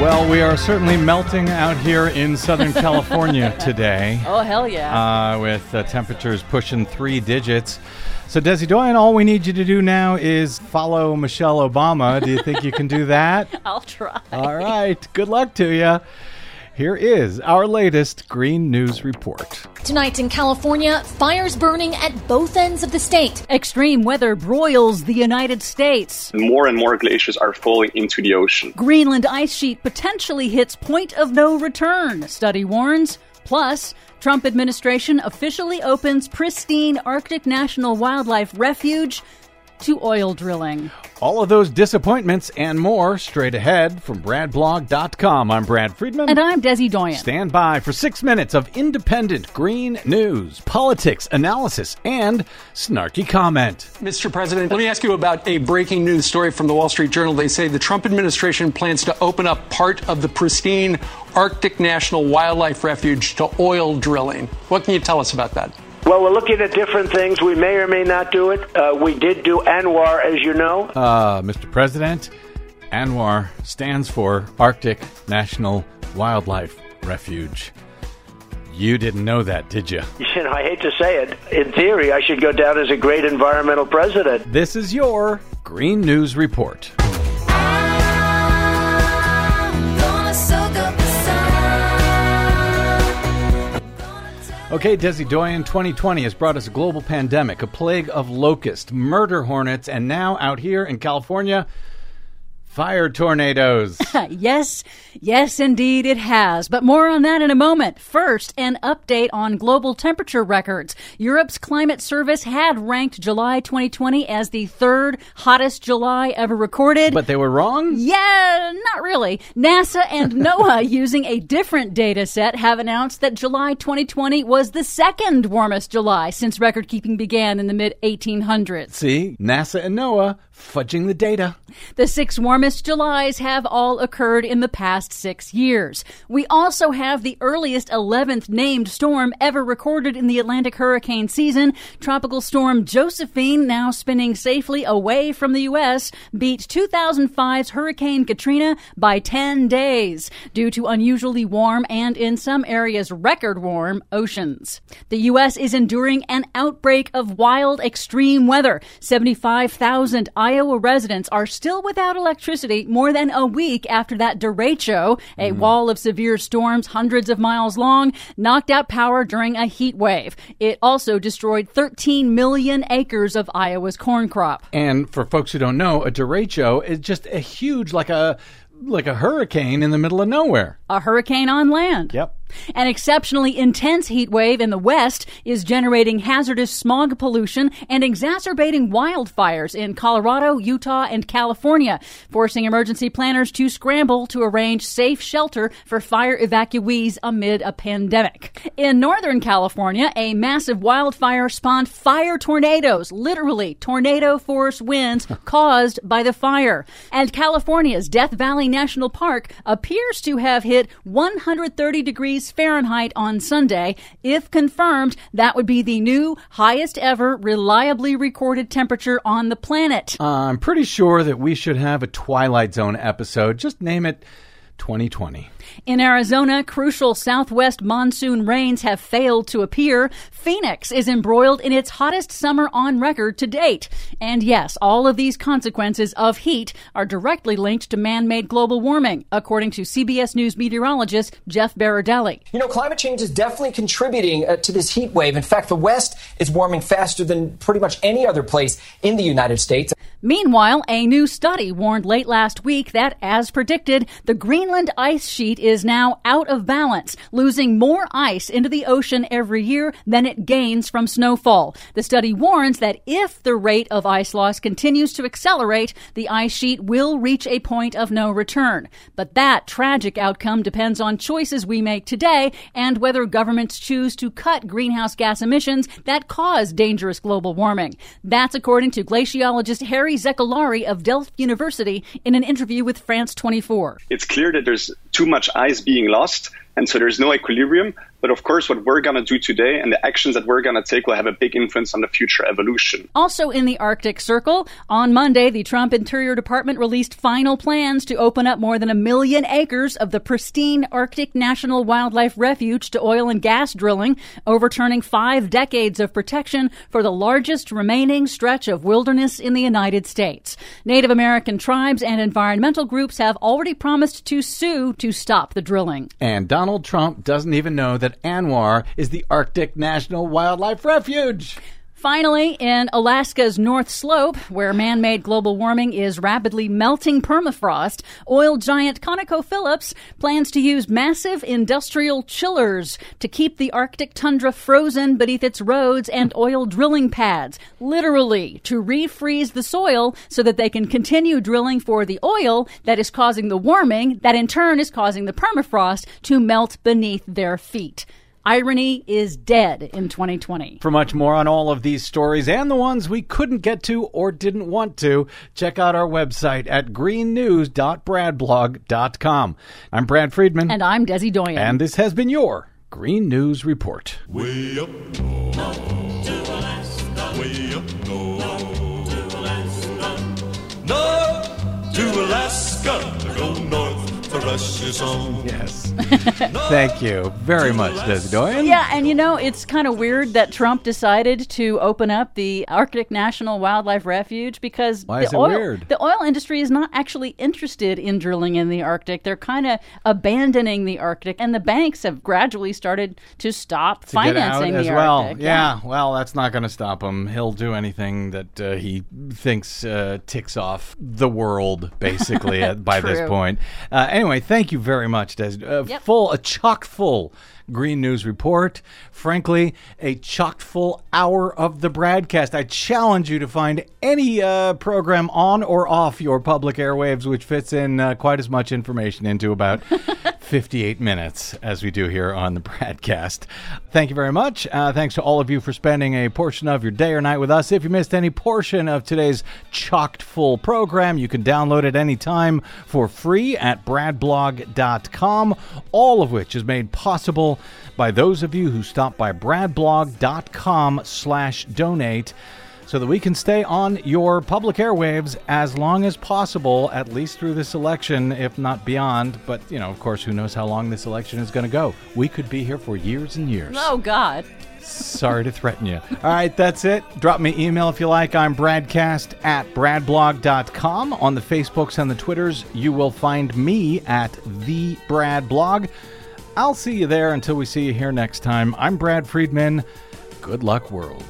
S2: Well, we are certainly melting out here in Southern California today.
S4: Oh, hell yeah.
S2: Uh, with uh, temperatures pushing three digits. So, Desi Doyen, all we need you to do now is follow Michelle Obama. Do you think you can do that?
S4: I'll try.
S2: All right. Good luck to you. Here is our latest Green News Report.
S9: Tonight in California, fires burning at both ends of the state.
S4: Extreme weather broils the United States.
S10: More and more glaciers are falling into the ocean.
S4: Greenland ice sheet potentially hits point of no return, study warns. Plus, Trump administration officially opens pristine Arctic National Wildlife Refuge to oil drilling.
S2: All of those disappointments and more straight ahead from BradBlog.com. I'm Brad Friedman.
S4: And I'm Desi Doyen.
S2: Stand by for six minutes of independent green news, politics, analysis, and snarky comment.
S11: Mr. President, let me ask you about a breaking news story from the Wall Street Journal. They say the Trump administration plans to open up part of the pristine Arctic National Wildlife Refuge to oil drilling. What can you tell us about that?
S12: Well, we're looking at different things. We may or may not do it. Uh, we did do ANWR, as you know.
S2: Uh, Mr. President, ANWR stands for Arctic National Wildlife Refuge. You didn't know that, did you?
S12: You know, I hate to say it. In theory, I should go down as a great environmental president.
S2: This is your Green News Report. Okay, Desi Doyen, 2020 has brought us a global pandemic, a plague of locusts, murder hornets, and now out here in California, fire tornadoes.
S4: yes, yes, indeed it has. But more on that in a moment. First, an update on global temperature records. Europe's climate service had ranked July 2020 as the third hottest July ever recorded.
S2: But they were wrong?
S4: Yeah, not really. NASA and NOAA, using a different data set, have announced that July 2020 was the second warmest July since record keeping began in the mid 1800s.
S2: See, NASA and NOAA fudging the data.
S4: The six warmest Julys have all occurred in the past six years. We also have the earliest 11th named storm ever recorded in the Atlantic hurricane season. Tropical storm Josephine, now spinning safely away from the U.S., beat 2005's Hurricane Katrina by 10 days due to unusually warm and in some areas record warm oceans. The U.S. is enduring an outbreak of wild extreme weather. 75,000 Iowa residents are still without electricity more than a week after that derecho, a
S2: Mm-hmm.
S4: wall of severe storms hundreds of miles long, knocked out power during a heat wave. It also destroyed 13 million acres of Iowa's corn crop.
S2: And for folks who don't know, a derecho is just a huge, like a like a hurricane in the middle of nowhere.
S4: A hurricane on land.
S2: Yep.
S4: An exceptionally intense heat wave in the west is generating hazardous smog pollution and exacerbating wildfires in Colorado, Utah, and California, forcing emergency planners to scramble to arrange safe shelter for fire evacuees amid a pandemic. In Northern California, a massive wildfire spawned fire tornadoes, literally tornado force winds caused by the fire. And California's Death Valley National Park appears to have hit 130 degrees Fahrenheit on Sunday. If confirmed, that would be the new highest ever reliably recorded temperature on the planet.
S2: I'm pretty sure that we should have a Twilight Zone episode. Just name it 2020.
S4: In Arizona, crucial southwest monsoon rains have failed to appear. Phoenix is embroiled in its hottest summer on record to date. And yes, all of these consequences of heat are directly linked to man made global warming, according to CBS News meteorologist Jeff Berardelli.
S13: You know, climate change is definitely contributing uh, to this heat wave. In fact, the West is warming faster than pretty much any other place in the United States.
S4: Meanwhile, a new study warned late last week that, as predicted, the Greenland ice sheet sheet is now out of balance, losing more ice into the ocean every year than it gains from snowfall. The study warns that if the rate of ice loss continues to accelerate, the ice sheet will reach a point of no return. But that tragic outcome depends on choices we make today and whether governments choose to cut greenhouse gas emissions that cause dangerous global warming. That's according to glaciologist Harry Zekollari of Delft University in an interview with France 24.
S10: It's clear that there's too much ice being lost, and so there's no equilibrium. But of course, what we're going to do today and the actions that we're going to take will have a big influence on the future evolution.
S4: Also in the Arctic Circle, on Monday, the Trump Interior Department released final plans to open up more than a million acres of the pristine Arctic National Wildlife Refuge to oil and gas drilling, overturning five decades of protection for the largest remaining stretch of wilderness in the United States. Native American tribes and environmental groups have already promised to sue to stop the drilling.
S2: And Donald Trump doesn't even know that ANWR is the Arctic National Wildlife Refuge.
S4: Finally, in Alaska's North Slope, where man made global warming is rapidly melting permafrost, oil giant ConocoPhillips plans to use massive industrial chillers to keep the Arctic tundra frozen beneath its roads and oil drilling pads, literally to refreeze the soil so that they can continue drilling for the oil that is causing the warming, that in turn is causing the permafrost to melt beneath their feet. Irony is dead in 2020.
S2: For much more on all of these stories and the ones we couldn't get to or didn't want to, check out our website at greennews.bradblog.com. I'm Brad Friedman.
S4: And I'm Desi Doyen.
S2: And this has been your Green News Report.
S14: Way up north, to Alaska. Way up north, to Alaska. North to Alaska. Go north for us is on.
S2: Yes. Thank you very much, Desi Doyen.
S4: Yeah, and you know, it's kind of weird that Trump decided to open up the Arctic National Wildlife Refuge because
S2: Why
S4: the
S2: is it
S4: oil
S2: weird?
S4: the oil industry is not actually interested in drilling in the Arctic. They're kind of abandoning the Arctic, and the banks have gradually started to stop
S2: to get out
S4: financing
S2: as
S4: the
S2: well.
S4: Arctic.
S2: Yeah, well, that's not going to stop him. He'll do anything that uh, he thinks uh, ticks off the world, basically, at, by this point. Uh, anyway, thank you very much, Des. Uh,
S4: Yep.
S2: Full, a chock full Green News Report. Frankly, a chock full hour of the BradCast. I challenge you to find any uh, program on or off your public airwaves which fits in uh, quite as much information into about 58 minutes as we do here on the BradCast. Thank you very much. Uh, thanks to all of you for spending a portion of your day or night with us. If you missed any portion of today's chocked full program, you can download it anytime for free at bradblog.com, all of which is made possible by those of you who stop by bradblog.com slash donate so that we can stay on your public airwaves as long as possible, at least through this election, if not beyond. But, you know, of course, who knows how long this election is going to go? We could be here for years and years.
S4: Oh God.
S2: Sorry to threaten you. All right, that's it. Drop me email if you like. I'm bradcast at bradblog.com. On the Facebooks and the Twitters, you will find me at the Brad Blog. I'll see you there until we see you here next time. I'm Brad Friedman. Good luck, world.